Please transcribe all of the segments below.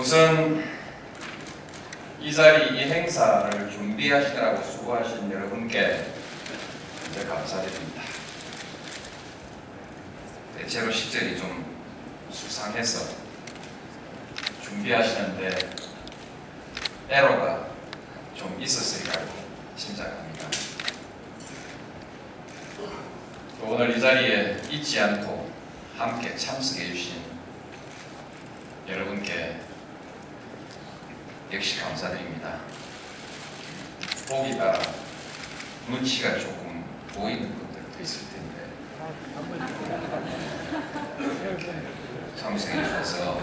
우선 이 자리 이 행사를 준비하시느라고 수고하신 여러분께 감사드립니다. 대체로 시절이 좀 수상해서 준비하시는데 에러가 좀 있었으리라고 짐작합니다. 또 오늘 이 자리에 잊지 않고 함께 참석해 주신 여러분께 역시 감사드립니다. 보기 따라 눈치가 조금 보이는 분들도 있을 텐데 참석해 주셔서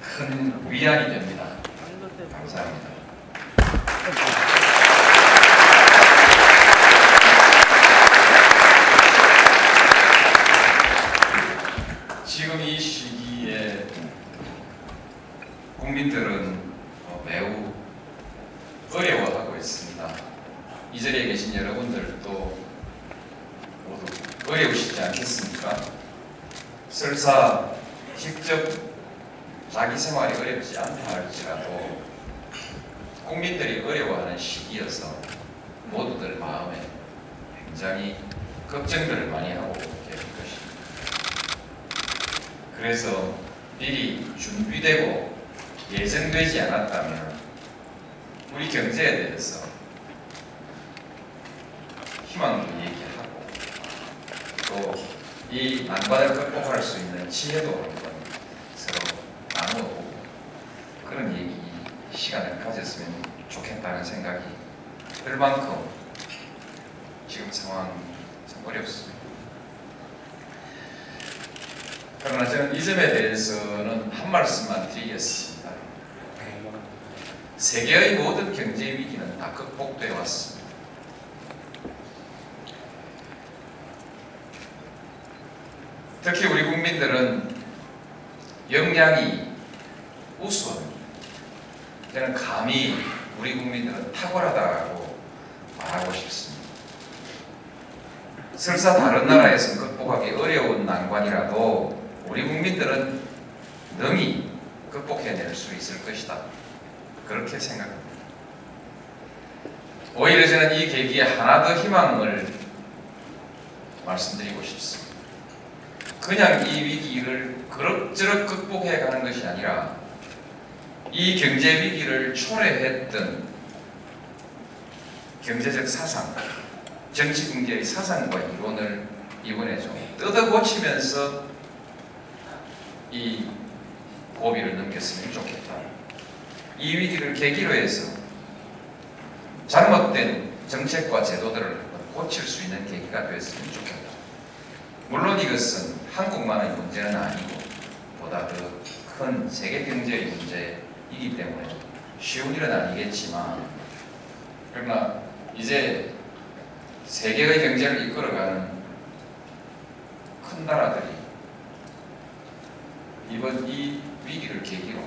큰 위안이 됩니다. 감사합니다. 지금 이 시기에 국민들은 어, 매우 어려워하고 있습니다. 이 자리에 계신 여러분들도 모두 어려우시지 않겠습니까? 설사 직접 자기 생활이 어렵지 않다 할지라도 국민들이 어려워하는 시기여서 모두들 마음에 굉장히 걱정들을 많이 하고 계신 것입니다. 그래서 미리 준비되고 예정되지 않았다면 우리 경제에 대해서 희망도 얘기하고 또 이 난관을 극복할 수 있는 지혜도 한번 서로 나누어보고 그런 얘기 시간을 가졌으면 좋겠다는 생각이 들 만큼 지금 상황이 참 어렵습니다. 그러나 저는 이 점에 대해서는 한 말씀만 드리겠습니다. 세계의 모든 경제 위기는 다 극복되어 왔습니다. 특히 우리 국민들은 역량이 우수합니다. 저는 감히 우리 국민들은 탁월하다고 말하고 싶습니다. 설사 다른 나라에서 극복하기 어려운 난관이라도 우리 국민들은 능히 극복해낼 수 있을 것이다. 그렇게 생각합니다. 오히려 저는 이 계기에 하나 더 희망을 말씀드리고 싶습니다. 그냥 이 위기를 그럭저럭 극복해 가는 것이 아니라 이 경제 위기를 초래했던 경제적 사상, 정치 경제의 사상과 이론을 이번에 좀 뜯어 고치면서 이 고비를 넘겼으면 좋겠다. 이 위기를 계기로 해서 잘못된 정책과 제도들을 고칠 수 있는 계기가 되었으면 좋겠다. 물론 이것은 한국만의 문제는 아니고 보다 더 큰 세계 경제의 문제이기 때문에 쉬운 일은 아니겠지만 그러나 이제 세계의 경제를 이끌어가는 큰 나라들이 이번 이 위기를 계기로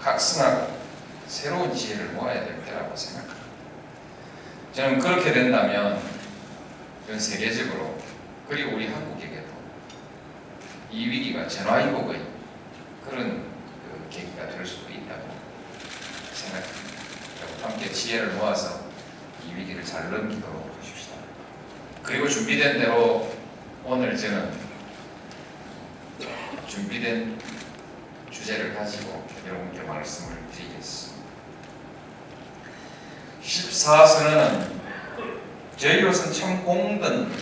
각성하고 새로운 지혜를 모아야 될 때라고 생각합니다. 저는 그렇게 된다면 전 세계적으로 그리고 우리 한국에게도 이 위기가 전화위복의 그런 그 계기가 될 수도 있다고 생각합니다. 함께 지혜를 모아서 이 위기를 잘 넘기도록 하십시다. 그리고 준비된 대로 오늘 저는 준비된 주제를 가지고 여러분께 말씀을 드리겠습니다. 14선언은 저희로서는 참 공든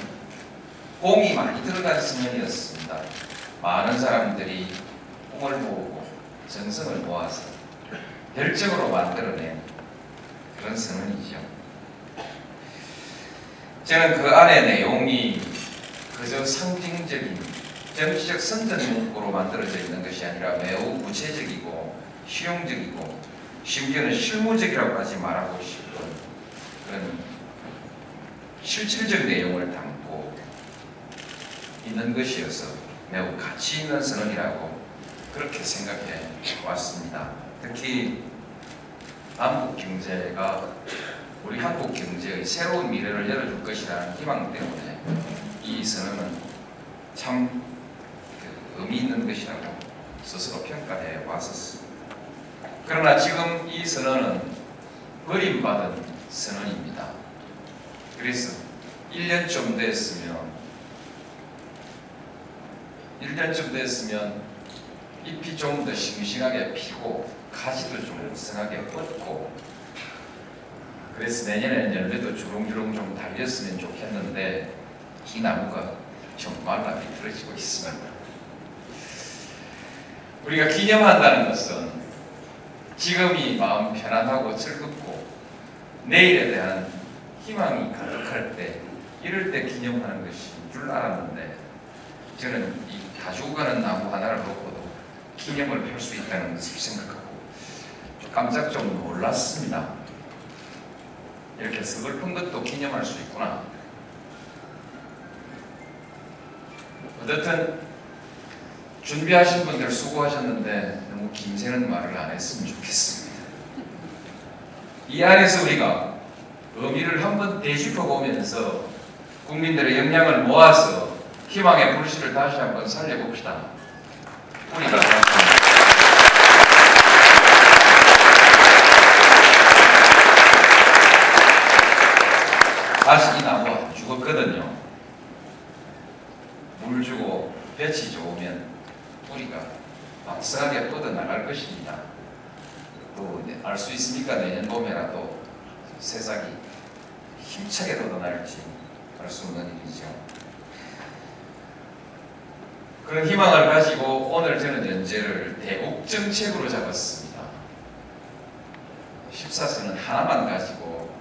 공이 많이 들어간 선언이었습니다. 많은 사람들이 꿈을 모으고 정성을 모아서 결정으로 만들어낸 그런 선언이죠. 저는 그 안에 내용이 그저 상징적인 정치적 선전 문구로 만들어져 있는 것이 아니라 매우 구체적이고 실용적이고 심지어는 실무적이라고까지 말하고 싶은 그런 실질적 내용을 담고 있는 것이어서 매우 가치 있는 선언이라고 그렇게 생각해 왔습니다. 특히 남북 경제가 우리 한국 경제의 새로운 미래를 열어줄 것이라는 희망 때문에 이 선언은 참 의미 있는 것이라고 스스로 평가해 왔었습니다. 그러나 지금 이 선언은 버림받은 선언입니다. 그래서 1년쯤 됐으면 1년쯤 됐으면 잎이 좀 더 싱싱하게 피고 가지도 좀 우성하게 뻗고 그래서 내년에는 열매도 주렁주렁 좀 달렸으면 좋겠는데 이 나무가 좀 말라 비틀어지고 있습니다. 우리가 기념한다는 것은 지금이 마음 편안하고 즐겁고 내일에 대한 희망이 가득할 때 이럴 때 기념하는 것인 줄 알았는데 저는 이 다 죽어가는 나무 하나를 놓고도 기념을 할 수 있다는 것을 생각하고 좀 깜짝 좀 놀랐습니다. 이렇게 서글픈 것도 기념할 수 있구나. 어쨌든 준비하신 분들 수고하셨는데 너무 김새는 말을 안 했으면 좋겠습니다. 이 안에서 우리가 의미를 한번 되짚어 보면서 국민들의 역량을 모아서 희망의 불씨를 다시 한번 살려봅시다. 우리가 다시 이 나무가 죽었거든요. 물 주고 볕이 좋으면 뿌리가 막성하게 뻗어나갈 것입니다. 또 알 수 있습니까? 내년 봄에라도 새싹이 힘차게 돋아날지 알 수 없는 일이죠. 그런 희망을 가지고 오늘 저는 연재를 대국 정책으로 잡았습니다. 14선은 하나만 가지고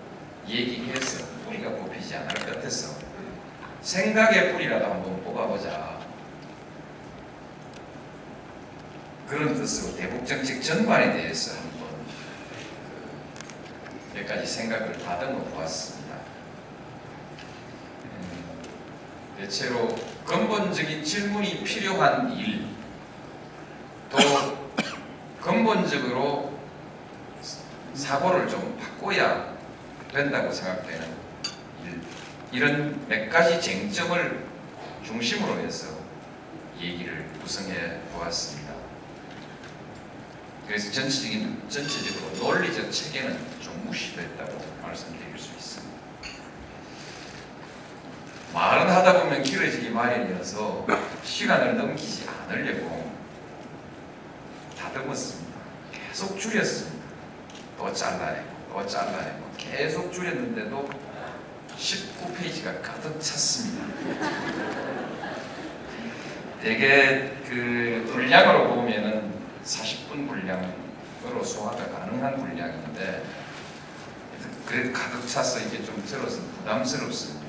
얘기해서 뿌리가 뽑히지 않을 것 같아서 생각의 뿌리라도 한번 뽑아보자. 그런 뜻으로 대북 정책 전반에 대해서 한번 그몇 가지 생각을 다듬어 보았습니다. 음, 대체로 근본적인 질문이 필요한 일, 또 근본적으로 사고를 좀 바꿔야 된다고 생각되는 일, 이런 몇 가지 쟁점을 중심으로 해서 얘기를 구성해 보았습니다. 그래서 전체적인 전체적으로 논리적 체계는 좀 무시됐다고 말씀드릴 수 있습니다. 말은 하다 보면 길어지기 마련이어서 시간을 넘기지 않으려고 다듬었습니다. 계속 줄였습니다. 또 잘라내고 또 잘라내고 계속 줄였는데도 19페이지가 가득 찼습니다. 대개 그 분량으로 보면은 40 분 분량으로 소화가 가능한 분량인데 그래도 가득 차서 이게 좀 들어서 부담스럽습니다.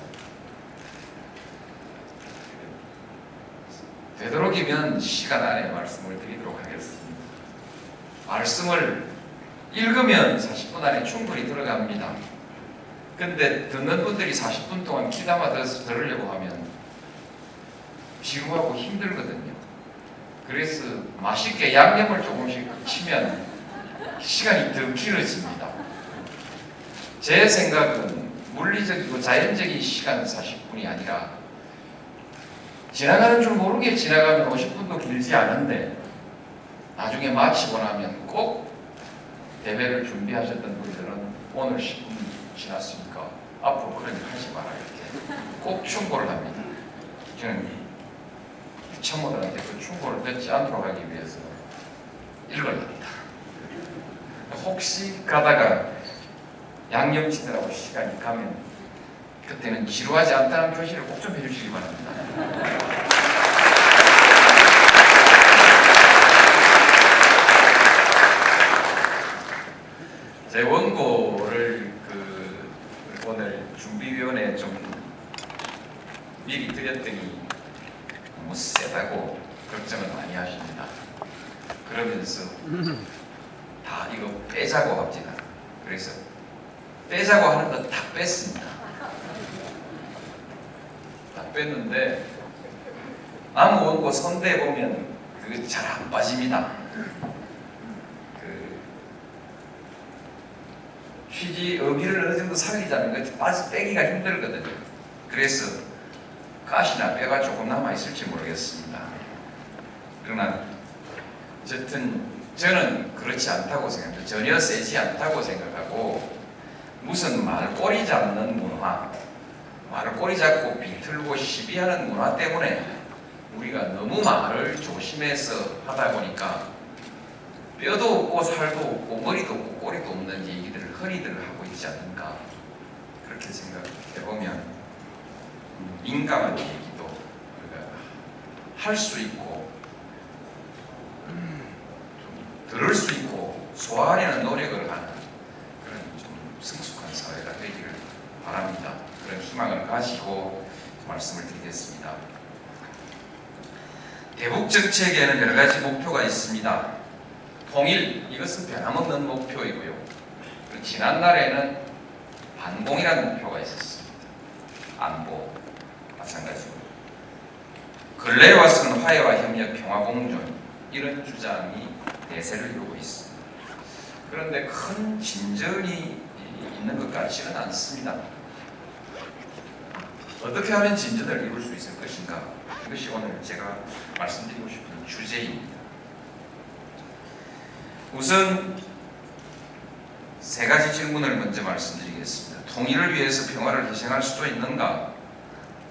되도록이면 시간 안에 말씀을 드리도록 하겠습니다. 말씀을 읽으면 40분 안에 충분히 들어갑니다. 근데 듣는 분들이 40분 동안 귀담아 들으려고 하면 지루하고 힘들거든요. 그래서 맛있게 양념을 조금씩 치면 시간이 더 길어집니다. 제 생각은 물리적이고 자연적인 시간은 40분이 아니라 지나가는 줄 모르게 지나가면 50분도 길지 않은데 나중에 마치고 나면 꼭 대회를 준비하셨던 분들은 오늘 10분 지났으니까 앞으로 그런 일 하지 마라 이렇게 꼭 충고를 합니다. 저는 참모들한테 그 충고를 듣지 않도록 하기 위해서 읽어야 합니다. 혹시 가다가 양념치느라고 시간이 가면 그때는 지루하지 않다는 표시를 꼭 좀 해주시기 바랍니다. 제 원고를 그 오늘 준비위원회에 좀 미리 드렸더니 너무 세다고 걱정을 많이 하십니다. 그러면서 다 이거 빼자고 합니다. 그래서 빼자고 하는 거다 뺐습니다. 다 뺐는데 나무 원고 선대 보면 그거 잘안 빠집니다. 그 취지 의미를 어느 정도 살리자면 그 빠지 빼기가 힘들거든요. 그래서 가시나 뼈가 조금 남아 있을지 모르겠습니다. 그러나 어쨌든 저는 그렇지 않다고 생각합니다. 전혀 세지 않다고 생각하고 무슨 말 꼬리 잡는 문화, 말꼬리 잡고 비틀고 시비하는 문화 때문에 우리가 너무 말을 조심해서 하다 보니까 뼈도 없고 살도 없고 머리도 없고 꼬리도 없는 얘기들을 허리들을 하고 있지 않는가 그렇게 생각해 보면 민감한 얘기도 우리가 할 수 있고 좀 들을 수 있고 소화하려는 노력을 하는 그런 좀 성숙한 사회가 되기를 바랍니다. 그런 희망을 가지고 말씀을 드리겠습니다. 대북 정책에는 여러 가지 목표가 있습니다. 통일 이것은 변함없는 목표이고요. 지난날에는 반공이라는 목표가 있었습니다. 안보 마찬가지고 근래에 와서는 화해와 협력, 평화 공존 이런 주장이 대세를 이루고 있습니다. 그런데 큰 진전이 있는 것 같지는 않습니다. 어떻게 하면 진전을 이룰 수 있을 것인가? 이것이 오늘 제가 말씀드리고 싶은 주제입니다. 우선 세 가지 질문을 먼저 말씀드리겠습니다. 통일을 위해서 평화를 희생할 수도 있는가?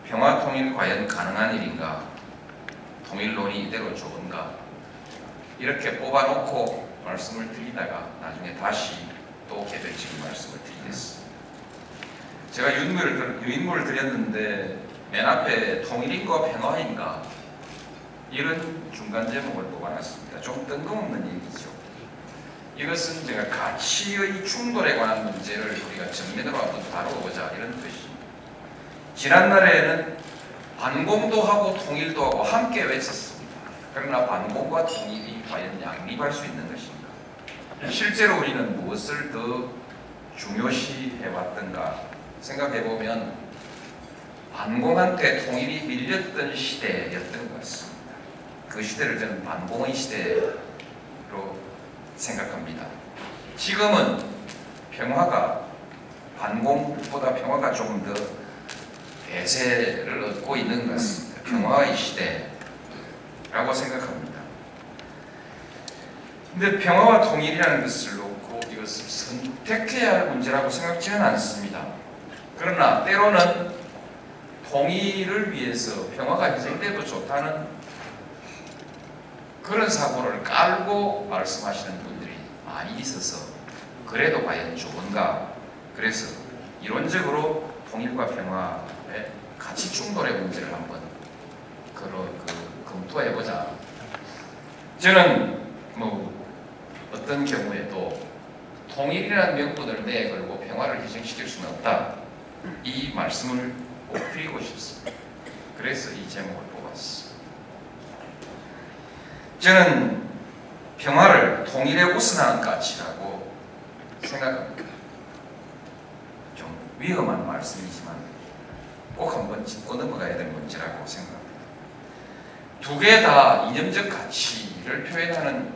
평화 통일 과연 가능한 일인가? 통일론이 이대로 좋은가? 이렇게 뽑아놓고 말씀을 드리다가 나중에 다시 또 개별적인 말씀을 드리겠습니다. 제가 유인물을, 유인물을 드렸는데 맨 앞에 통일인가 평화인가 이런 중간 제목을 뽑아놨습니다. 좀 뜬금없는 얘기죠. 이것은 제가 가치의 충돌에 관한 문제를 우리가 정면으로 한번 다뤄보자 이런 뜻입니다. 지난날에는 반공도 하고 통일도 하고 함께 외쳤습니다. 그러나 반공과 통일이 과연 양립할 수 있는 것인가? 실제로 우리는 무엇을 더 중요시 해왔던가 생각해보면 반공한테 통일이 밀렸던 시대였던 것 같습니다. 그 시대를 저는 반공의 시대로 생각합니다. 지금은 평화가 반공보다 평화가 조금 더 대세를 얻고 있는 것 같습니다. 평화의 시대라고 생각합니다. 근데 평화와 통일이라는 것을 놓고 이것을 선택해야 할 문제라고 생각지는 않습니다. 그러나 때로는 통일을 위해서 평화가 희생돼도 좋다는 그런 사고를 깔고 말씀하시는 분들이 많이 있어서 그래도 과연 좋은가? 그래서 이론적으로 통일과 평화 의 가치 충돌의 문제를 한번 그, 그, 검토해 보자. 저는 뭐 어떤 경우에도 통일이라는 명분을 내걸고 평화를 희생시킬 수는 없다. 이 말씀을 꼭 드리고 싶습니다. 그래서 이 제목을 뽑았습니다. 저는 평화를 통일에 우선하는 가치라고 생각합니다. 좀 위험한 말씀이지만 꼭 한번 짚고 넘어가야 될 문제라고 생각합니다. 두 개 다 이념적 가치를 표현하는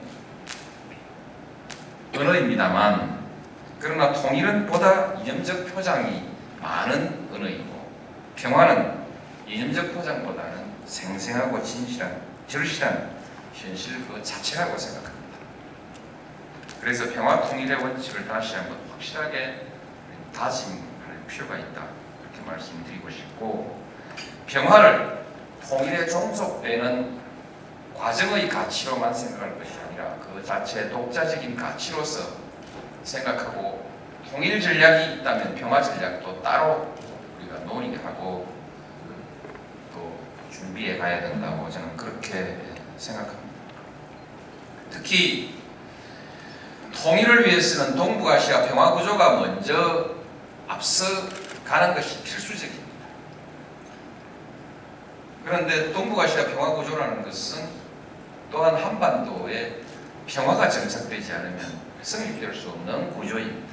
언어입니다만 그러나 통일은 보다 이념적 표장이 많은 언어이고 평화는 이념적 포장보다는 생생하고 진실한 절실한 현실 그 자체라고 생각합니다. 그래서 평화 통일의 원칙을 다시 한번 확실하게 다짐할 필요가 있다. 말씀드리고 싶고 평화를 통일에 종속되는 과정의 가치로만 생각할 것이 아니라 그 자체의 독자적인 가치로서 생각하고 통일 전략이 있다면 평화 전략도 따로 우리가 논의하고 또 준비해 가야 된다고 저는 그렇게 생각합니다. 특히 통일을 위해서는 동북아시아 평화 구조가 먼저 앞서 가는 것이 필수적입니다. 그런데 동북아시아 평화 구조라는 것은 또한 한반도에 평화가 정착되지 않으면 성립될 수 없는 구조입니다.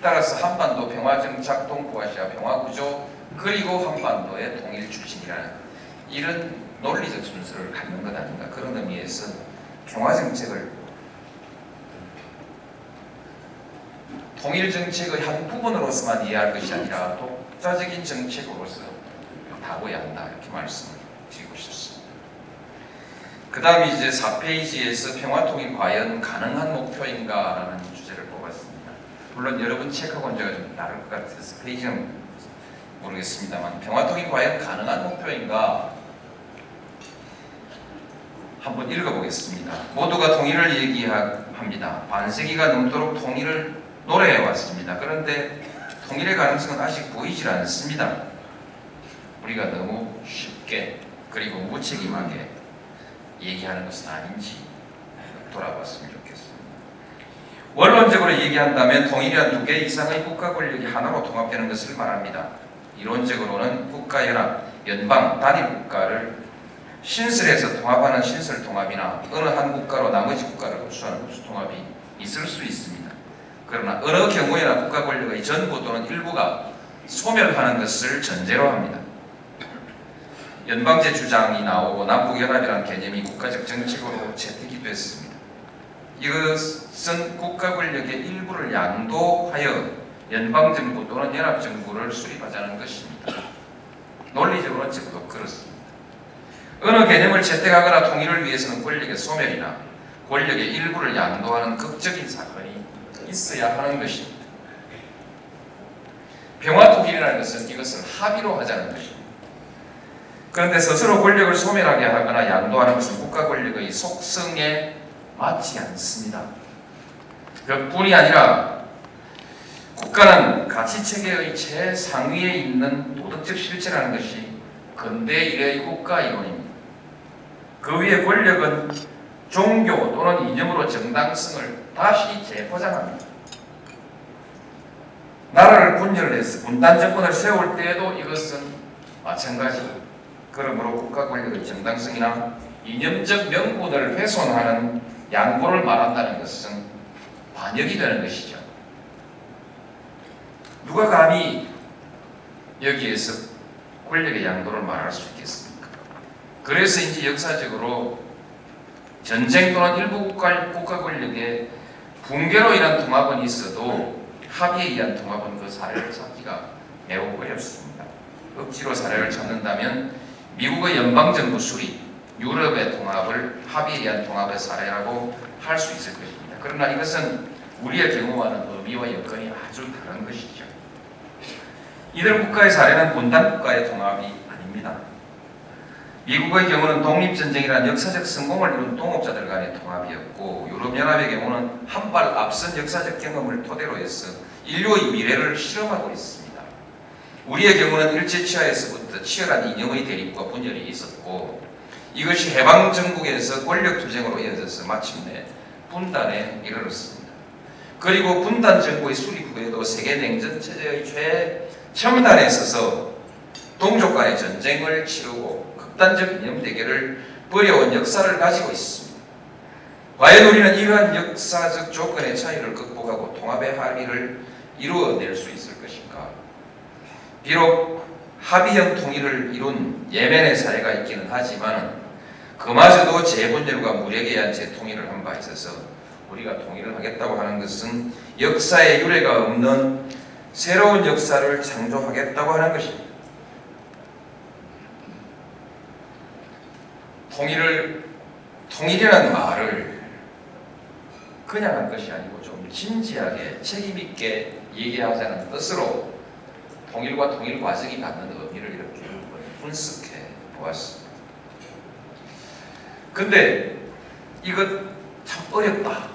따라서 한반도 평화 정착 동북아시아 평화 구조 그리고 한반도의 통일 추진이라는 이런 논리적 순서를 갖는 것 아닌가 그런 의미에서 평화 정책을 통일 정책의 한 부분으로서만 이해할 것이 아니라 독자적인 정책으로서 다뤄야 한다 이렇게 말씀을 드리고 싶습니다. 그 다음에 이제 4페이지에서 평화통일 과연 가능한 목표인가 라는 주제를 뽑았습니다. 물론 여러분 책하고는 제가 좀 다를 것 같아서 페이지는 모르겠습니다만 평화통일 과연 가능한 목표인가 한번 읽어보겠습니다. 모두가 통일을 얘기합니다. 반세기가 넘도록 통일을 노래해 왔습니다. 그런데 통일의 가능성은 아직 보이질 않습니다. 우리가 너무 쉽게 그리고 무책임하게 얘기하는 것은 아닌지 돌아봤으면 좋겠습니다. 원론적으로 얘기한다면 통일이란 두 개 이상의 국가 권력이 하나로 통합되는 것을 말합니다. 이론적으로는 국가연합, 연방, 단일 국가를 신설해서 통합하는 신설 통합이나 어느 한 국가로 나머지 국가를 흡수하는 흡수 통합이 있을 수 있습니다. 그러나 어느 경우에나 국가 권력의 전부 또는 일부가 소멸하는 것을 전제로 합니다. 연방제 주장이 나오고 남북연합이라는 개념이 국가적 정책으로 채택이 됐습니다. 이것은 국가 권력의 일부를 양도하여 연방정부 또는 연합정부를 수립하자는 것입니다. 논리적으로는 적어도 그렇습니다. 어느 개념을 채택하거나 통일을 위해서는 권력의 소멸이나 권력의 일부를 양도하는 극적인 사건이 있어야 하는 것입니다. 평화통일이라는 것은 이것을 합의로 하자는 것입니다. 그런데 스스로 권력을 소멸하게 하거나 양도하는 것은 국가 권력의 속성에 맞지 않습니다. 그뿐이 아니라 국가는 가치체계의 최상위에 있는 도덕적 실체라는 것이 근대 이래의 국가 이론입니다. 그 위에 권력은 종교 또는 이념으로 정당성을 다시 재포장합니다. 나라를 분열해서 분단 정권을 세울 때에도 이것은 마찬가지입니다. 그러므로 국가 권력의 정당성이나 이념적 명분을 훼손하는 양보를 말한다는 것은 반역이 되는 것이죠. 누가 감히 여기에서 권력의 양도를 말할 수 있겠습니까? 그래서 이제 역사적으로 전쟁 또는 일부 국가, 국가 권력의 붕괴로 인한 통합은 있어도 합의에 의한 통합은 그 사례를 찾기가 매우 어렵습니다. 억지로 사례를 찾는다면 미국의 연방정부 수립, 유럽의 통합을 합의에 의한 통합의 사례라고 할 수 있을 것입니다. 그러나 이것은 우리의 경우와는 의미와 여건이 아주 다른 것이죠. 이들 국가의 사례는 분단 국가의 통합이 아닙니다. 미국의 경우는 독립전쟁이란 역사적 성공을 이룬 동업자들 간의 통합이었고 유럽연합의 경우는 한 발 앞선 역사적 경험을 토대로 해서 인류의 미래를 실험하고 있습니다. 우리의 경우는 일제치하에서부터 치열한 이념의 대립과 분열이 있었고 이것이 해방정국에서 권력투쟁으로 이어져서 마침내 분단에 이르렀습니다. 그리고 분단정부의 수립 후에도 세계냉전 체제의 최첨단에 서서 동족 간의 전쟁을 치르고 극단적 이념 대결을 벌여온 역사를 가지고 있습니다. 과연 우리는 이러한 역사적 조건의 차이를 극복하고 통합의 합의를 이루어낼 수 있을 비록 합의형 통일을 이룬 예멘의 사례가 있기는 하지만 그마저도 재분열과 무력에 의한 재통일을 한 바 있어서 우리가 통일을 하겠다고 하는 것은 역사의 유례가 없는 새로운 역사를 창조하겠다고 하는 것입니다. 통일을 통일이라는 말을 그냥 한 것이 아니고 좀 진지하게 책임 있게 얘기하자는 뜻으로 통일과 통일 과정이 갖는 의미를 이렇게 분석해 보았습니다. 근데 이것 참 어렵다.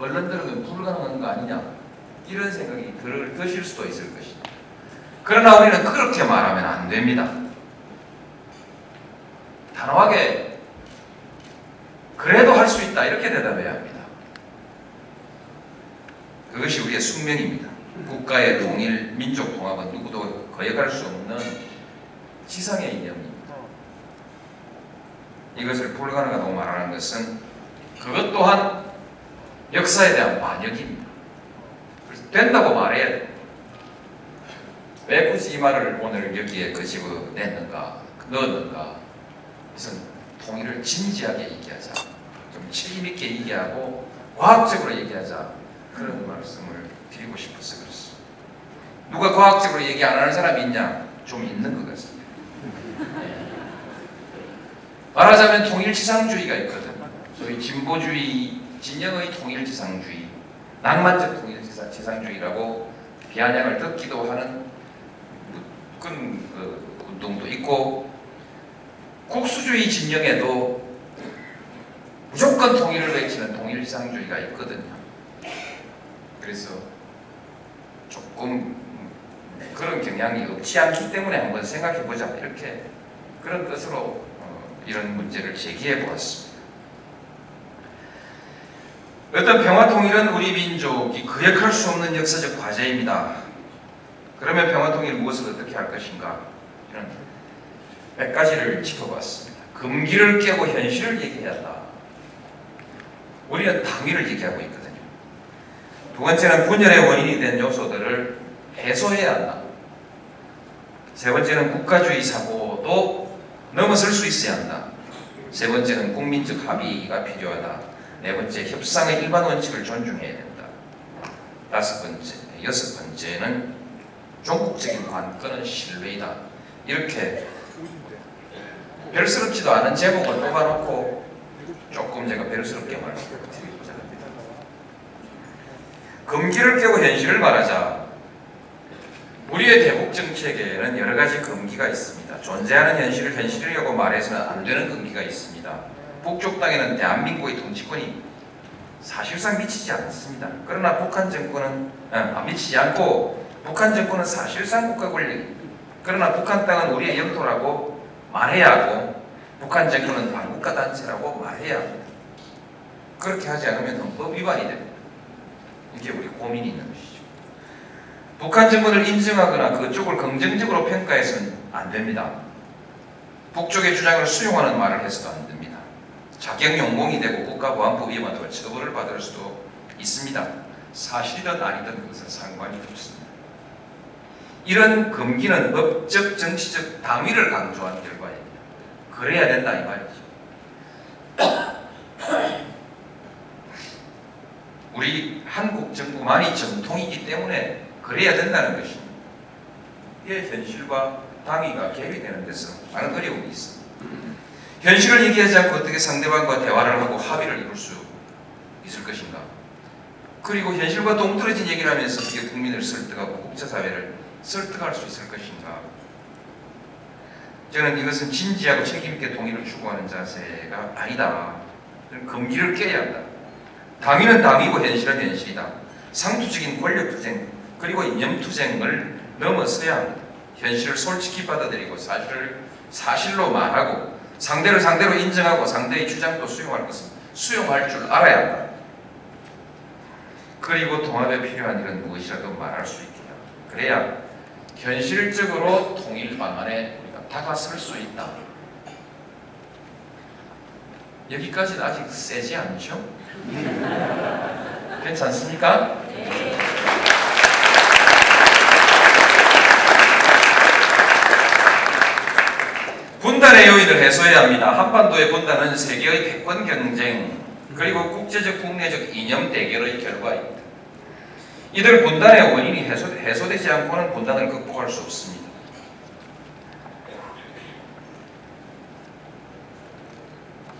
언론들은 불가능한 거 아니냐? 이런 생각이 들, 드실 수도 있을 것입니다. 그러나 우리는 그렇게 말하면 안 됩니다. 단호하게 그래도 할 수 있다 이렇게 대답해야 합니다. 그것이 우리의 숙명입니다. 국가의 통일, 민족 통합은 누구도 거역할 수 없는 지상의 이념입니다. 이것을 불가능하다고 말하는 것은 그것 또한 역사에 대한 반역입니다. 그래서 된다고 말해야 돼. 왜 굳이 이 말을 오늘 여기에 끄집어 냈는가, 넣었는가? 그것은 통일을 진지하게 얘기하자. 좀 책임있게 얘기하고 과학적으로 얘기하자. 그런 말씀을 드리고 싶어서 그렇습니다. 누가 과학적으로 얘기 안 하는 사람이 있냐? 좀 있는 것 같습니다. 네. 말하자면 통일지상주의가 있거든. 소위 진보주의, 진영의 통일지상주의, 낭만적 통일지상주의라고 비아냥을 듣기도 하는 그런 그 운동도 있고 국수주의 진영에도 무조건 통일을 외치는 통일지상주의가 있거든요. 그래서 조금 그런 경향이 없지 않기 때문에 한번 생각해 보자 이렇게 그런 뜻으로 어, 이런 문제를 제기해 보았습니다. 어떤 평화 통일은 우리 민족이 거역할 수 없는 역사적 과제입니다. 그러면 평화 통일 무엇을 어떻게 할 것인가? 이런 몇 가지를 짚어봤습니다. 금기를 깨고 현실을 얘기해야 한다. 우리는 당위를 얘기하고 있거든요. 두 번째는 분열의 원인이 된 요소들을 해소해야 한다. 세 번째는 국가주의 사고도 넘어설 수 있어야 한다. 세 번째는 국민적 합의가 필요하다. 네 번째, 협상의 일반 원칙을 존중해야 된다. 다섯 번째, 여섯 번째는 종국적인 관건은 신뢰이다. 이렇게 별스럽지도 않은 제목을 뽑아놓고 조금 제가 별스럽게 말씀드리고자 합니다. 금기를 깨고 현실을 말하자 우리의 대북 정책에는 여러 가지 금기가 있습니다. 존재하는 현실을 현실이라고 말해서는 안 되는 금기가 있습니다. 북쪽 땅에는 대한민국의 통치권이 사실상 미치지 않습니다. 그러나 북한 정권은 아, 미치지 않고 북한 정권은 사실상 국가 권리 그러나 북한 땅은 우리의 영토라고 말해야 하고 북한 정권은 반국가 단체라고 말해야 합니다. 그렇게 하지 않으면 헌법 위반이 됩니다. 이게 우리 고민이 있는 것이죠. 북한 정권을 인정하거나 그쪽을 긍정적으로 평가해서는 안 됩니다. 북쪽의 주장을 수용하는 말을 해서도 안 됩니다. 자격 용공이 되고 국가보안법 위반으로 처벌을 받을 수도 있습니다. 사실이든 아니든 그것은 상관이 없습니다. 이런 금기는 법적, 정치적 당위를 강조한 결과입니다. 그래야 된다 이 말이죠. 우리 한국 정부만이 정통이기 때문에 그래야 된다는 것입니다. 이게 현실과 당위가 계획되는 데서 많은 어려움이 있습니다. 현실을 얘기하지 않고 어떻게 상대방과 대화를 하고 합의를 이룰 수 있을 것인가? 그리고 현실과 동떨어진 얘기를 하면서 국민을 설득하고 국제사회를 설득할 수 있을 것인가? 저는 이것은 진지하고 책임있게 동의를 추구하는 자세가 아니다. 금기를 깨야 한다. 당위는 당위고 현실은 현실이다. 상투적인 권력투쟁 그리고 이념투쟁을 넘어서야 합니다. 현실을 솔직히 받아들이고 사실을 사실로 말하고 상대를 상대로 인정하고 상대의 주장도 수용할 것은 수용할 줄 알아야 한다. 그리고 통합에 필요한 일은 무엇이라도 말할 수 있게 그래야 현실적으로 통일 방안에 우리가 다가설 수 있다. 여기까지는 아직 세지 않죠? 괜찮습니까? 분단의 요인을 해소해야 합니다. 한반도의 분단은 세계의 패권 경쟁 그리고 국제적 국내적 이념 대결의 결과입니다. 이들 분단의 원인이 해소, 해소되지 않고는 분단을 극복할 수 없습니다.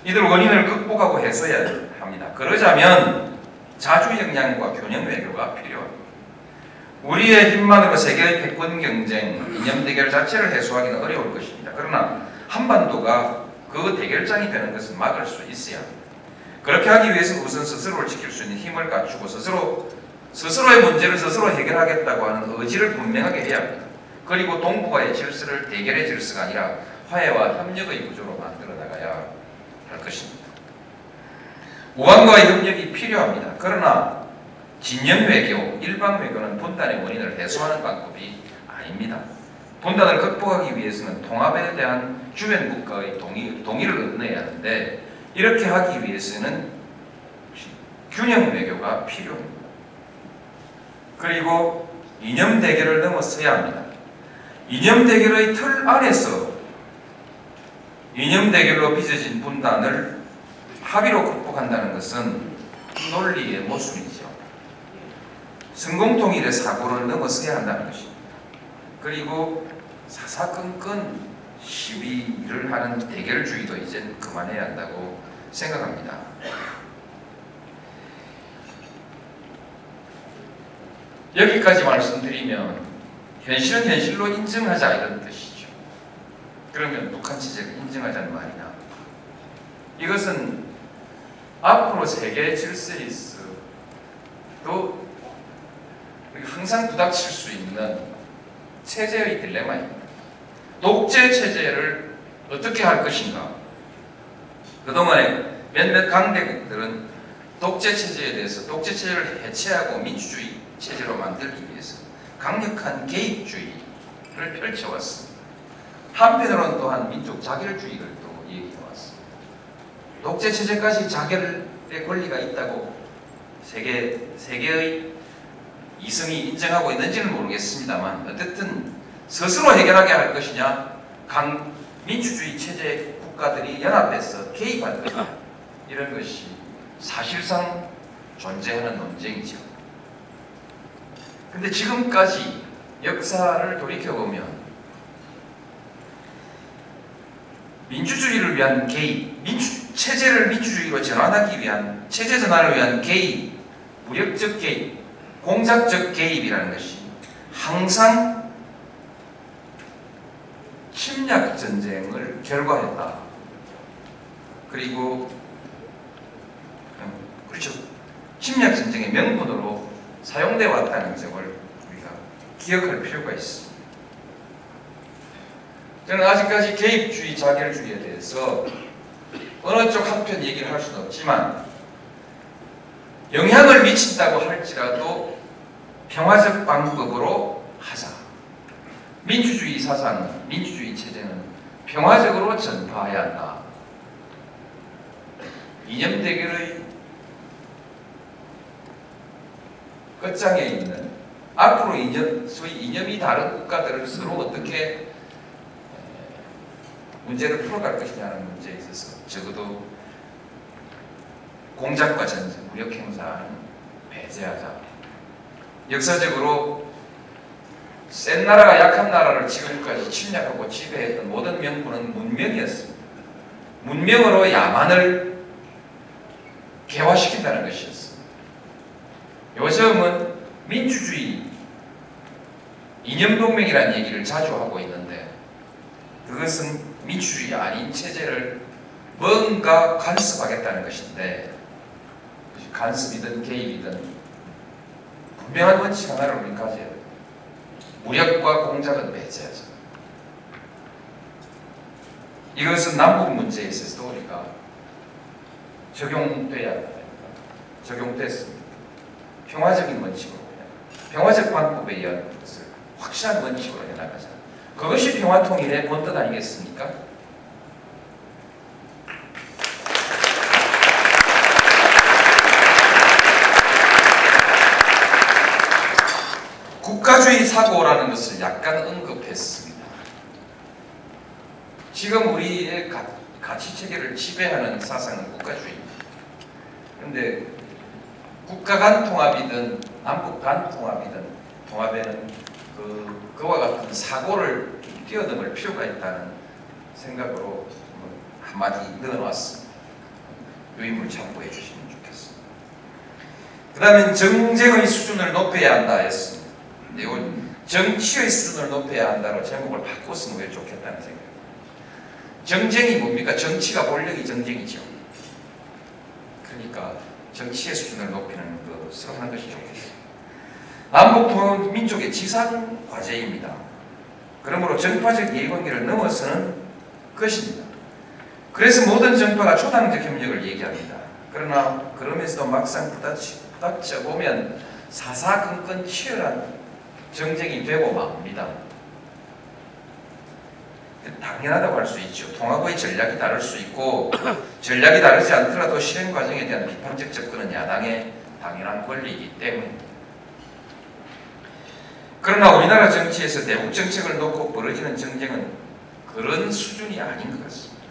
이들 원인을 극복하고 해소해야 합니다. 그러자면 자주 역량과 균형 외교가 필요합니다. 우리의 힘만으로 세계의 패권 경쟁, 이념 대결 자체를 해소하기는 어려울 것입니다. 그러나 한반도가 그 대결장이 되는 것은 막을 수 있어야 합니다. 그렇게 하기 위해서 우선 스스로를 지킬 수 있는 힘을 갖추고 스스로 스스로의 문제를 스스로 해결하겠다고 하는 의지를 분명하게 해야 합니다. 그리고 동북아의 질서를 대결의 질서가 아니라 화해와 협력의 구조로 만들어 나가야 할 것입니다. 우방과의 협력이 필요합니다. 그러나 진영 외교, 일방 외교는 분단의 원인을 해소하는 방법이 아닙니다. 분단을 극복하기 위해서는 통합에 대한 주변 국가의 동의, 동의를 얻어야 하는데 이렇게 하기 위해서는 균형 외교가 필요합니다. 그리고 이념 대결을 넘어서야 합니다. 이념 대결의 틀 안에서 이념 대결로 빚어진 분단을 합의로 극복한다는 것은 논리의 모순이죠. 성공통일의 사고를 넘어서야 한다는 것입니다. 그리고 사사건건 시위를 하는 대결주의도 이제 그만해야 한다고 생각합니다. 여기까지 말씀드리면 현실은 현실로 인정하자 이런 뜻이죠. 그러면 북한 체제를 인정하자는 말이냐? 이것은 앞으로 세계 질서에서 또 항상 부닥칠 수 있는 체제의 딜레마입니다. 독재 체제를 어떻게 할 것인가? 그동안에 몇몇 강대국들은 독재 체제에 대해서 독재 체제를 해체하고 민주주의 체제로 만들기 위해서 강력한 개입주의를 펼쳐왔습니다. 한편으로는 또한 민족 자결주의를 또 얘기해왔습니다. 독재 체제까지 자결의 권리가 있다고 세계 세계의 이성이 인정하고 있는지는 모르겠습니다만 어쨌든 스스로 해결하게 할 것이냐 강 민주주의 체제 국가들이 연합해서 개입할 것이냐 이런 것이 사실상 존재하는 논쟁이죠. 근데 지금까지 역사를 돌이켜보면 민주주의를 위한 개입, 민주, 체제를 민주주의로 전환하기 위한 체제 전환을 위한 개입, 무력적 개입, 공작적 개입이라는 것이 항상 침략 전쟁을 결과했다. 그리고 음, 그렇죠. 침략 전쟁의 명분으로 사용되어 왔다는 점을 우리가 기억할 필요가 있습니다. 저는 아직까지 개입주의, 자결주의에 대해서 어느 쪽 한편 얘기를 할 수는 없지만 영향을 미친다고 할지라도 평화적 방법으로 하자. 민주주의 사상, 민주주의 체제는 평화적으로 전파해야 한다. 이념 대결의 끝장에 있는 앞으로 이념, 소위 이념이 다른 국가들을 서로 어떻게 문제를 풀어갈 것이냐는 문제에 있어서 적어도 공작과 전쟁, 무력 행사는 배제하자. 역사적으로 센 나라가 약한 나라를 지금까지 침략하고 지배했던 모든 명분은 문명이었습니다. 문명으로 야만을 개화시킨다는 것이었습니다. 요즘은 민주주의 이념동맹이라는 얘기를 자주 하고 있는데 그것은 민주주의 아닌 체제를 뭔가 간섭하겠다는 것인데 간섭이든 개입이든 분명한 원칙 하나를 우리 가져야 돼요. 무력과 공작은 배제하자. 이것은 남북 문제에 있어서도 우리가 적용돼야 합니다. 적용됐습니다. 평화적인 원칙으로 평화적 방법에 의한 것을 확실한 원칙으로 해나가자. 그것이 평화통일의 본뜻 아니겠습니까? 국가주의 사고라는 것을 약간 언급했습니다. 지금 우리의 가, 가치 체계를 지배하는 사상은 국가주의입니다. 그런데 국가 간 통합이든 남북 간 통합이든 통합에는 그, 그와 같은 사고를 뛰어넘을 필요가 있다는 생각으로 한마디 넣어놨습니다. 유임을 참고해 주시면 좋겠습니다. 그 다음에 정쟁의 수준을 높여야 한다 했습니다. 이건 정치의 수준을 높여야 한다로 제목을 바꿨으면 왜 좋겠다는 생각. 정쟁이 뭡니까? 정치가 본력이 정쟁이죠. 그러니까 정치의 수준을 높이는 것으로 하는 것이 좋겠어요. 남북 민족의 지상 과제입니다. 그러므로 정파적 이해관계를 넘어서는 것입니다. 그래서 모든 정파가 초당적 협력을 얘기합니다. 그러나 그러면서도 막상 부닥쳐 보면 사사건건 치열한 정쟁이 되고 맙니다. 당연하다고 할 수 있죠. 통합의 전략이 다를 수 있고 전략이 다르지 않더라도 실행 과정에 대한 비판적 접근은 야당의 당연한 권리이기 때문입니다. 그러나 우리나라 정치에서 대북 정책을 놓고 벌어지는 정쟁은 그런 수준이 아닌 것 같습니다.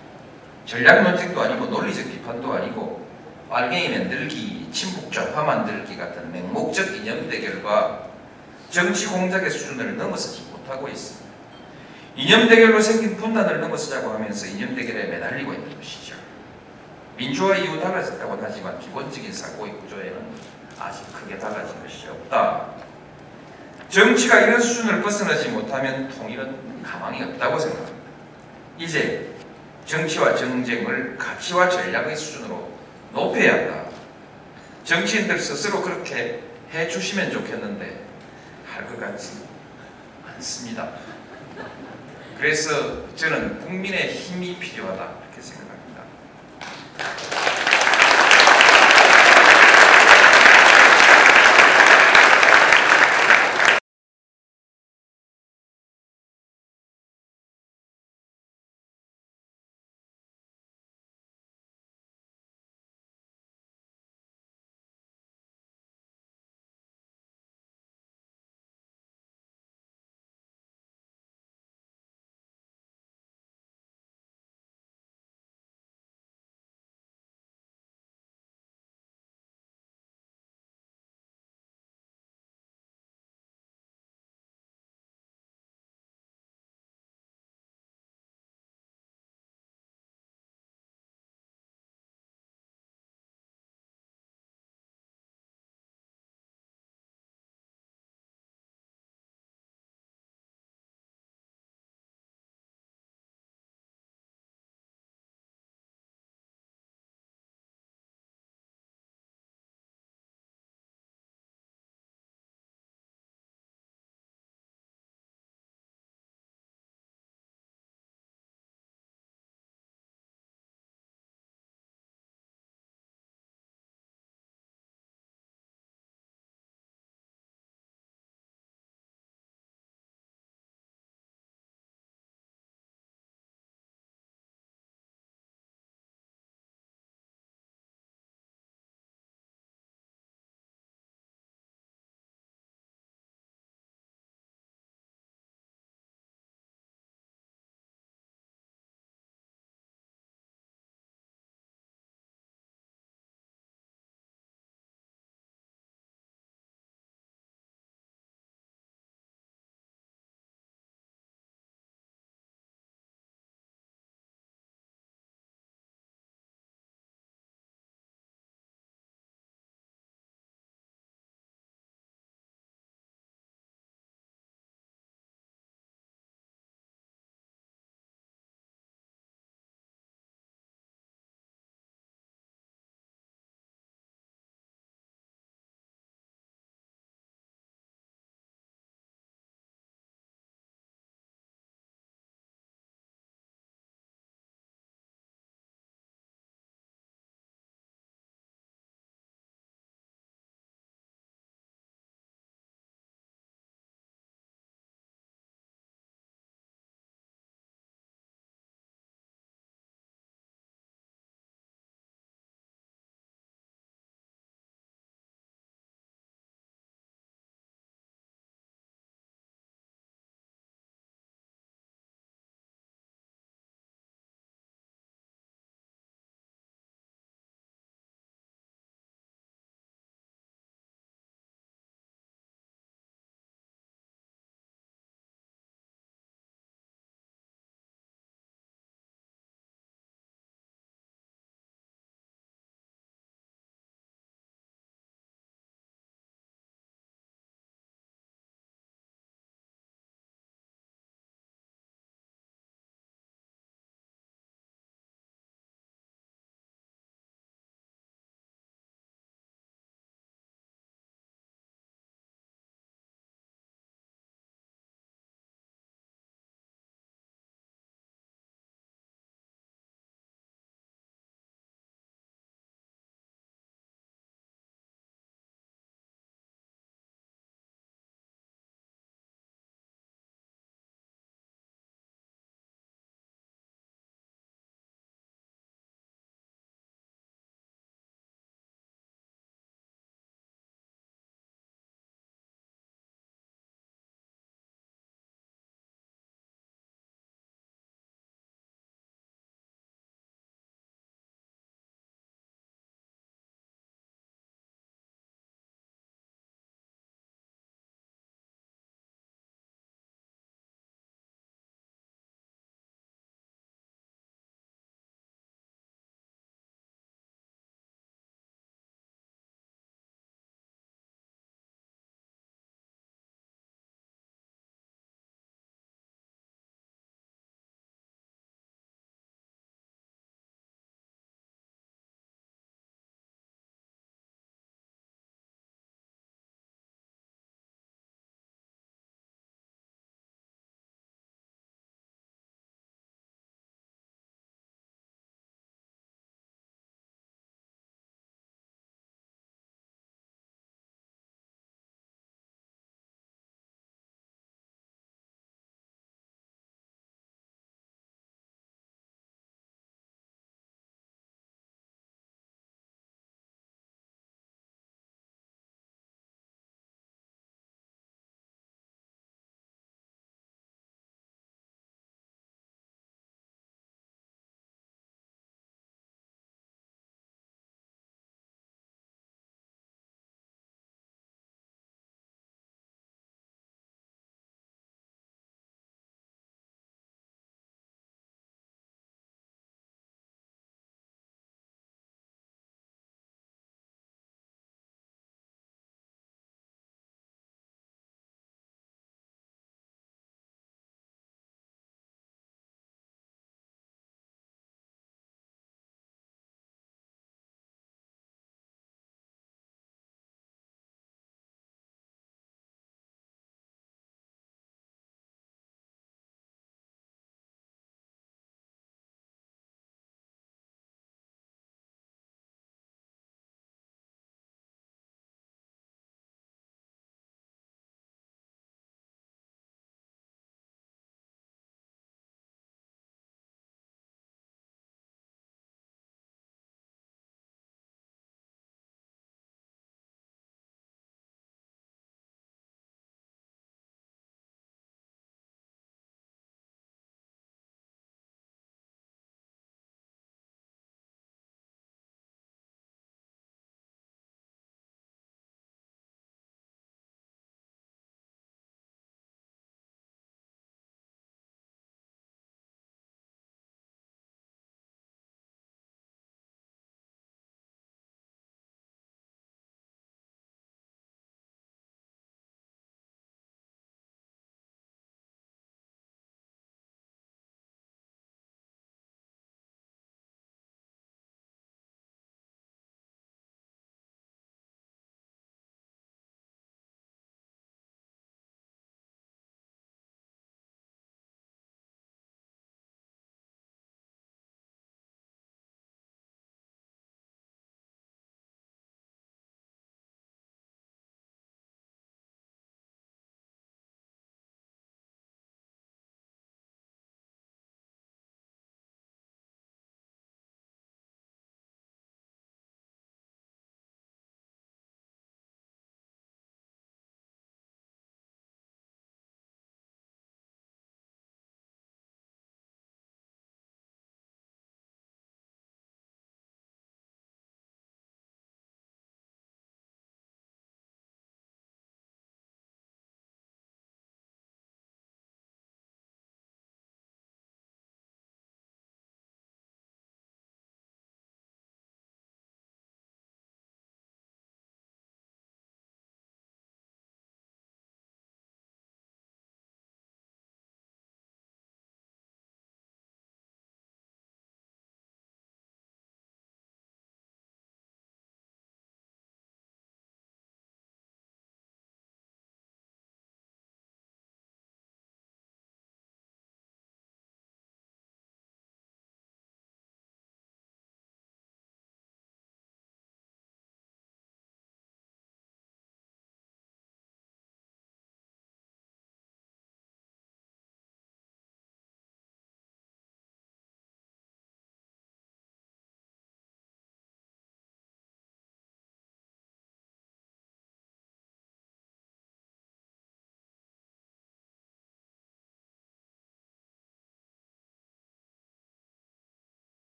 전략 논쟁도 아니고 논리적 비판도 아니고 빨갱이 만들기, 친북 좌파 만들기 같은 맹목적 이념 대결과 정치 공작의 수준을 넘어서지 못하고 있습니다. 이념 대결로 생긴 분단을 넘어서자고 하면서 이념 대결에 매달리고 있는 것이죠. 민주화 이후 달라졌다고 하지만 기본적인 사고의 구조에는 아직 크게 달라진 것이 없다. 정치가 이런 수준을 벗어나지 못하면 통일은 가망이 없다고 생각합니다. 이제 정치와 정쟁을 가치와 전략의 수준으로 높여야 한다. 정치인들 스스로 그렇게 해 주시면 좋겠는데 할 것 같지 않습니다. 그래서 저는 국민의 힘이 필요하다 이렇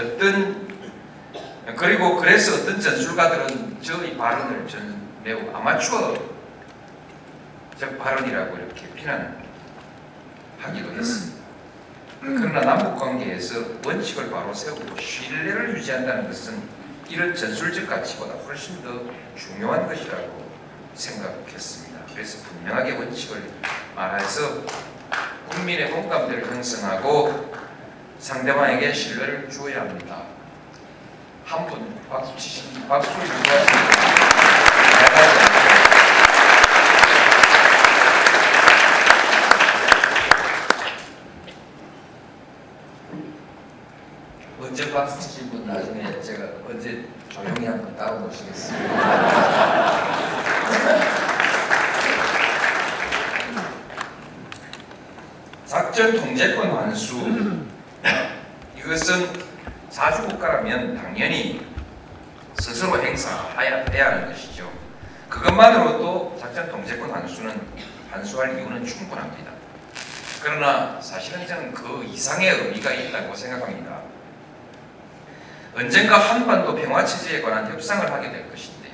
어떤 그리고 그래서 어떤 전술가들은 저의 발언을 전 매우 아마추어 적 발언이라고 이렇게 비난하기도 했습니다. 그러나 남북 관계에서 원칙을 바로 세우고 신뢰를 유지한다는 것은 이런 전술적 가치보다 훨씬 더 중요한 것이라고 생각했습니다. 그래서 분명하게 원칙을 말해서 국민의 공감대를 형성하고 상대방에게 신뢰를 주어야 합니다. 한 분 박수 치신 박수 주시면 언제 박수 치신 분 나중에 제가 언제 조용히 한번 따로 모시겠습니다. 작전 통제권 환수 이것은 사주국가라면 당연히 스스로 행사해야 하는 것이죠. 그것만으로도 작전 통제권 환수는 환수할 이유는 충분합니다. 그러나 사실은 저는 그 이상의 의미가 있다고 생각합니다. 언젠가 한반도 평화 체제에 관한 협상을 하게 될 것인데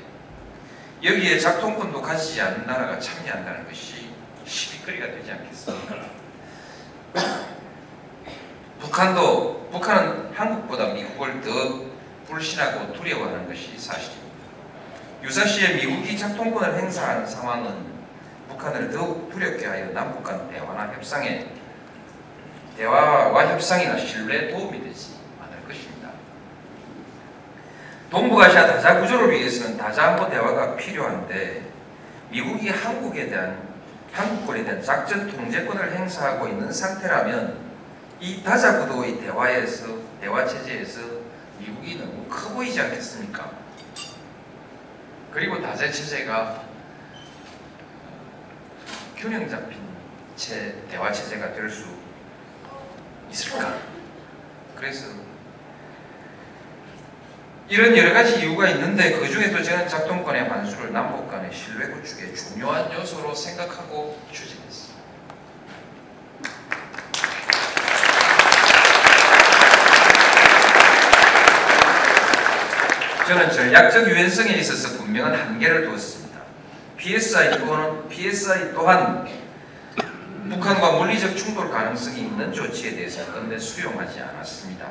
여기에 작동권도 가지지 않은 나라가 참여한다는 것이 시비거리가 되지 않겠습니까? 북한도 북한은 한국보다 미국을 더 불신하고 두려워하는 것이 사실입니다. 유사시에 미국이 작동권을 행사하는 상황은 북한을 더욱 두렵게 하여 남북 간 대화나 협상에 대화와 협상이나 신뢰에 도움이 되지 않을 것입니다. 동북아시아 다자 구조를 위해서는 다자안보 대화가 필요한데 미국이 한국에 대한 한국권에 대한 작전 통제권을 행사하고 있는 상태라면 이 다자 구도의 대화에서 대화 체제에서 미국이 너무 커 보이지 않겠습니까? 그리고 다자 체제가 균형 잡힌 체, 대화 체제가 될 수 있을까? 그래서 이런 여러 가지 이유가 있는데 그 중에도 저는 작동권의 환수를 남북 간의 신뢰 구축의 중요한 요소로 생각하고 추진했습니다. 저는 전략적 유연성에 있어서 분명한 한계를 두었습니다. PSI 또한, PSI 또한 북한과 물리적 충돌 가능성이 있는 조치에 대해서 건대 수용하지 않았습니다.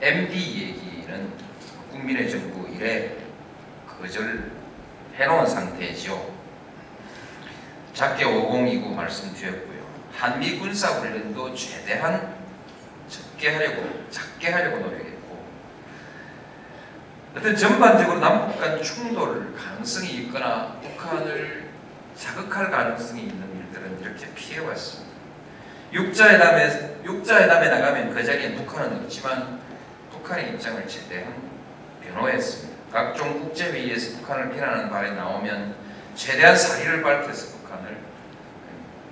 MD 얘기는 국민의 정부 이래 거절해놓은 상태지요. 작게 5029 말씀드렸고요. 한미 군사 훈련도 최대한 적게 하려고 작게 하려고 노력했고 어떤 전반적으로 남북 간 충돌 가능성이 있거나 북한을 자극할 가능성이 있는 이렇게 피해왔습니다. 육자회담에 나가면 그 자리에 북한은 없지만 북한의 입장을 최대한 변호했습니다. 각종 국제회의에서 북한을 비난하는 말이 나오면 최대한 사리를 밝혀서 북한을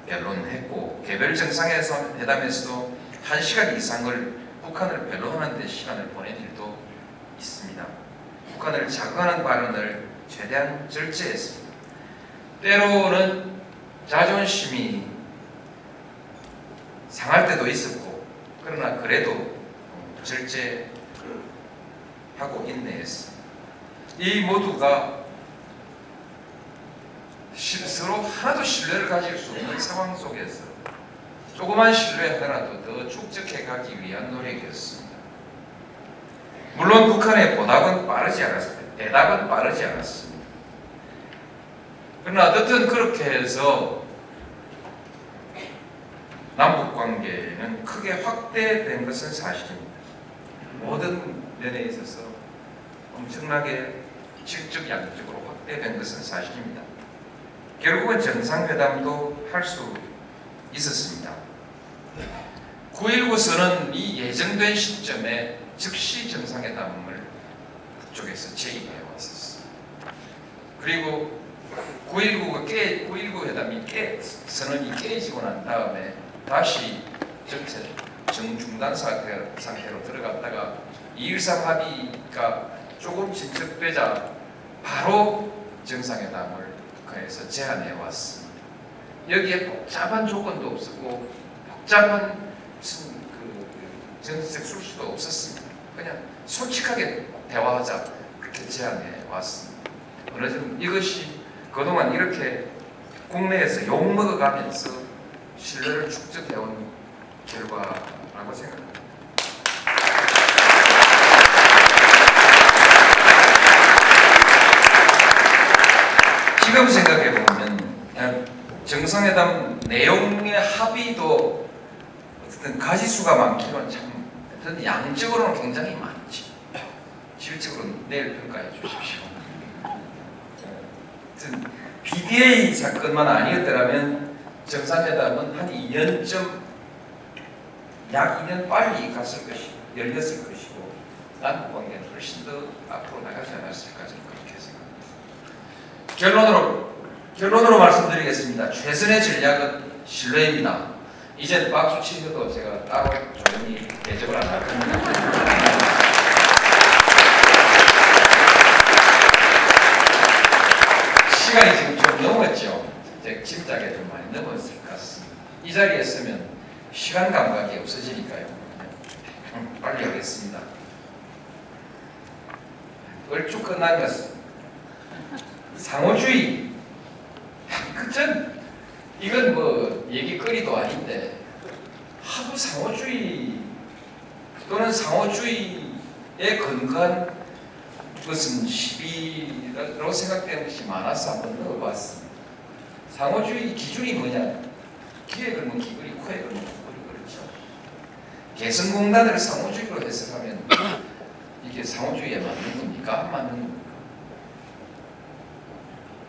변론했고 개별 정상에서 회담에서도 한 시간 이상을 북한을 변론하는 데 시간을 보낸 일도 있습니다. 북한을 자극하는 발언을 최대한 절제했습니다. 때로는 자존심이 상할 때도 있었고 그러나 그래도 절제하고 인내했습니다. 이 모두가 서로 하나도 신뢰를 가질 수 없는 상황 속에서 조그만 신뢰 하나라도 더 축적해 가기 위한 노력이었습니다. 물론 북한의 보답은 빠르지 않았습니다. 대답은 빠르지 않았습니다. 그러나 어쨌든 그렇게 해서 남북 관계는 크게 확대된 것은 사실입니다. 모든 면에 있어서 엄청나게 질적 양적으로 확대된 것은 사실입니다. 결국은 정상회담도 할 수 있었습니다. 9.19선은 이 예정된 시점에 즉시 정상회담을 북쪽에서 제의해 왔었어요. 그리고 9.19가 깨, 9.19 회담이 깨, 선언이 깨지고 난 다음에 다시 정체, 정중단 상태, 상태로 들어갔다가 2.13 합의가 조금 진척되자 바로 정상회담을 북한에서 제안해 왔습니다. 여기에 복잡한 조건도 없었고 복잡한 무슨 그 정책 술수도 없었습니다. 그냥 솔직하게 대화하자 그렇게 제안해 왔습니다. 어느 정 이것이 그동안 이렇게 국내에서 욕 먹어가면서 신뢰를 축적해온 결과라고 생각합니다. 지금 생각해 보면 정상회담 내용의 합의도 어쨌든 가지수가 많기는 참 양적으로는 굉장히 많지. 실질적으로 내일 평가해 주십시오. BBA 사건만 아니었더라면 정상회담은 한 2년쯤 약 2년 빨리 갔을 것이 열렸을 것이고 남북 관계는 훨씬 더 앞으로 나가지 않았을까 저는 그렇게 생각합니다. 결론으로 결론으로 말씀드리겠습니다. 최선의 전략은 신뢰입니다. 이제 박수 치셔도 제가 따로 조용히 대접을 안 할 겁니다. 시간이 지금 좀 넘었죠. 제 짐작에 좀 많이 넘었을 것 같습니다. 이 자리에 있으면 시간 감각이 없어지니까요. 음, 빨리 하겠습니다. 얼추 끝난 것 상호주의. 그전 이건 뭐 얘기거리도 아닌데 하도 상호주의 또는 상호주의에 근거한 것은 시비라고 생각되는 것이 많아서 한번 넣어봤습니다. 상호주의 기준이 뭐냐? 귀에 걸면 귀걸이, 코에 걸면 코걸이 그렇죠. 개성공단을 상호주의로 해석하면 이게 상호주의에 맞는 겁니까? 안 맞는 겁니까?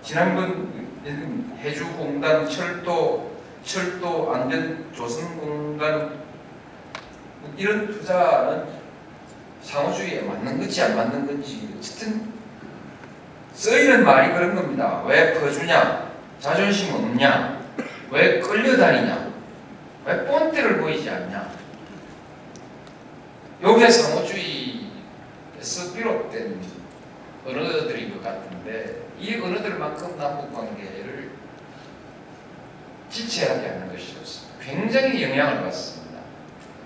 지난번 해주공단, 철도, 철도 안전 조선공단 이런 투자는 상호주의에 맞는 건지 안 맞는 건지 어쨌든 쓰이는 말이 그런 겁니다. 왜 퍼주냐? 자존심 없냐? 왜 끌려다니냐? 왜 뻔때를 보이지 않냐? 요게 상호주의에서 비롯된 언어들인 것 같은데 이 언어들만큼 남북관계를 지체하게 하는 것이 없습니다. 굉장히 영향을 받습니다.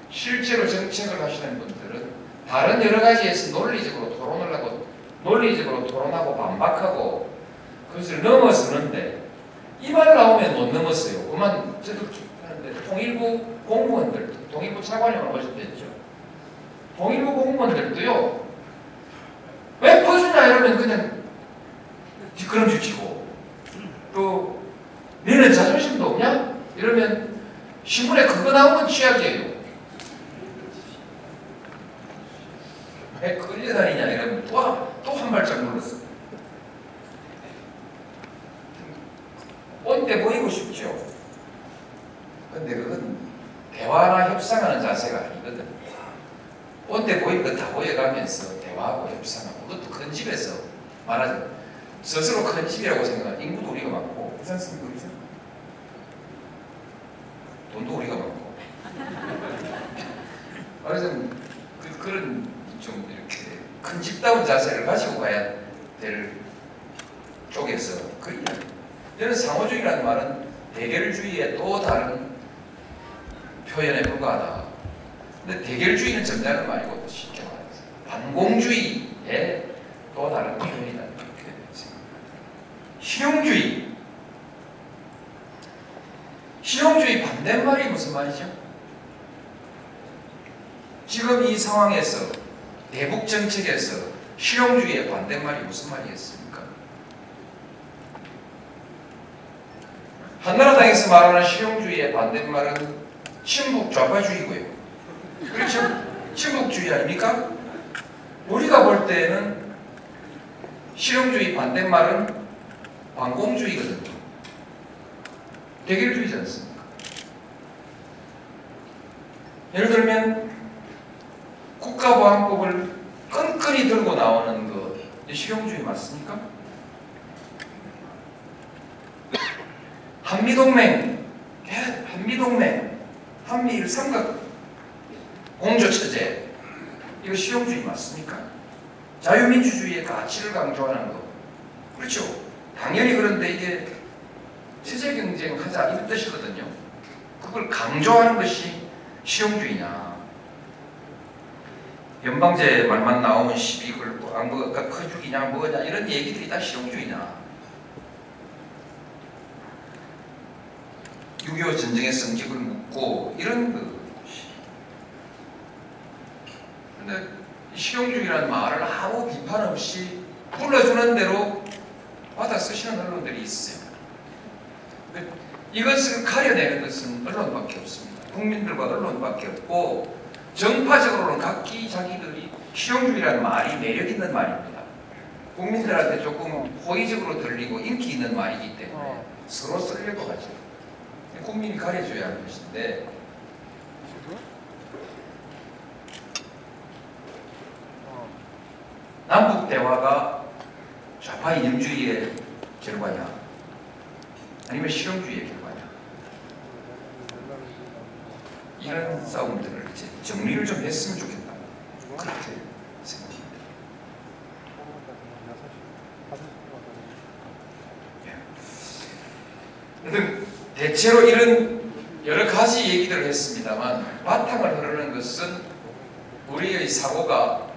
실제로 정책을 하시는 분들은 다른 여러 가지에서 논리적으로 토론을 하고 논리적으로 토론하고 반박하고 그것을 넘어서는데 이 말 나오면 못 넘었어요. 그만 저도 하는데 통일부 공무원들, 통일부 차관님을 오셨댔죠. 통일부 공무원들도요. 왜 퍼주냐 이러면 그냥 뒷걸음질 치고 또 너는 자존심도 없냐? 이러면 신문에 그거 나오면 취약이에요. 왜 끌려다니냐 이러면 또또 한 발짝 놀랐어. 꼰대 보이고 싶죠. 근데 그건 대화나 협상하는 자세가 아니거든. 꼰대 보이는 거다 보여가면서 대화하고 협상하고 그것도 큰 집에서 말하자 스스로 큰 집이라고 생각하는 인구도 우리가 많고? 그렇죠? 돈도 우리가 많고 말하자면 그, 그런 좀 이렇게 큰 집다운 자세를 가지고 가야 될 쪽에서 그 이야기. 저는 상호주의라는 말은 대결주의의 또 다른 표현에 불과하다. 근데 대결주의는 전자는 말고 쉽게 말해서 반공주의의 또 다른 표현이다. 이렇게 생각합니다. 실용주의. 실용주의 반대말이 무슨 말이죠? 지금 이 상황에서 대북 정책에서 실용주의의 반대말이 무슨 말이겠습니까? 한나라당에서 말하는 실용주의의 반대말은 친북 좌파주의고요. 그렇죠? 친북주의 아닙니까? 우리가 볼 때는 실용주의 반대말은 반공주의거든요. 대결주의지 않습니까? 예를 들면 국가보안법을 끈끈이 들고 나오는 것 실용주의 맞습니까? 한미동맹, 한미동맹, 한미일 삼각 공조체제 이거 실용주의 맞습니까? 자유민주주의의 가치를 강조하는 거 그렇죠? 당연히 그런데 이게 체제 경쟁하자 이런 뜻이거든요. 그걸 강조하는 것이 실용주의냐? 연방제 말만 나오면 시비 걸고 아, 뭐가 커죽이냐 뭐냐 이런 얘기들이 다 실용주의냐 6.25 전쟁의 성격을 묻고 이런 것이 근데 실용주의라는 말을 아무 비판 없이 불러주는 대로 받아 쓰시는 언론들이 있어요. 이것을 가려내는 것은 언론밖에 없습니다. 국민들과 언론밖에 없고 정파적으로는 각기 자기들이 실용주의라는 말이 매력 있는 말입니다. 국민들한테 조금 호의적으로 들리고 인기 있는 말이기 때문에 서로 쓰려고 하죠. 국민이 가려줘야 하는 것인데. 남북 대화가 좌파 이념주의의 결과냐? 아니면 실용주의의 결과냐? 이런 싸움들을 이제 정리를 좀 했으면 좋겠다 그렇게 생각합니다. 하여튼 대체로 이런 여러 가지 얘기들을 했습니다만 바탕을 흐르는 것은 우리의 사고가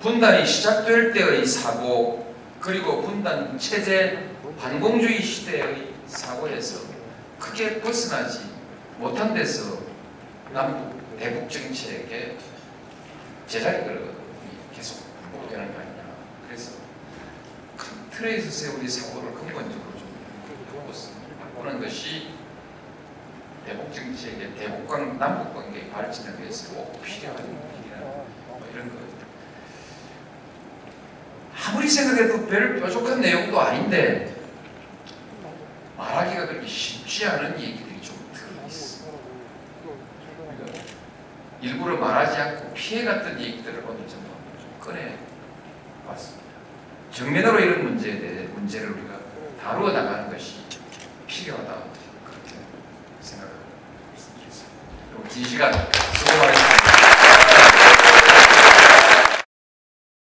분단이 시작될 때의 사고 그리고 분단 체제 반공주의 시대의 사고에서 크게 벗어나지 못한 데서 남북 대북 정책의 제자리를 계속 반복되는 거 아니냐. 그래서 큰 틀에 있어서 우리 사고를 근본적으로 좀 바꾸는 것이 대북 정책의 대북 관 남북 관계의 발전을 위해서 꼭 필요한 뭐 이런 거. 아무리 생각해도 별 뾰족한 내용도 아닌데 말하기가 그렇게 쉽지 않은 얘기들이 좀 들어있어. 일부러 말하지 않고 피해갔던 얘기들을 오늘 좀 꺼내봤습니다. 정면으로 이런 문제에 대해 문제를 우리가 다루어 나가는 것이 필요하다 그렇게 생각하고 있습니다. 긴 시간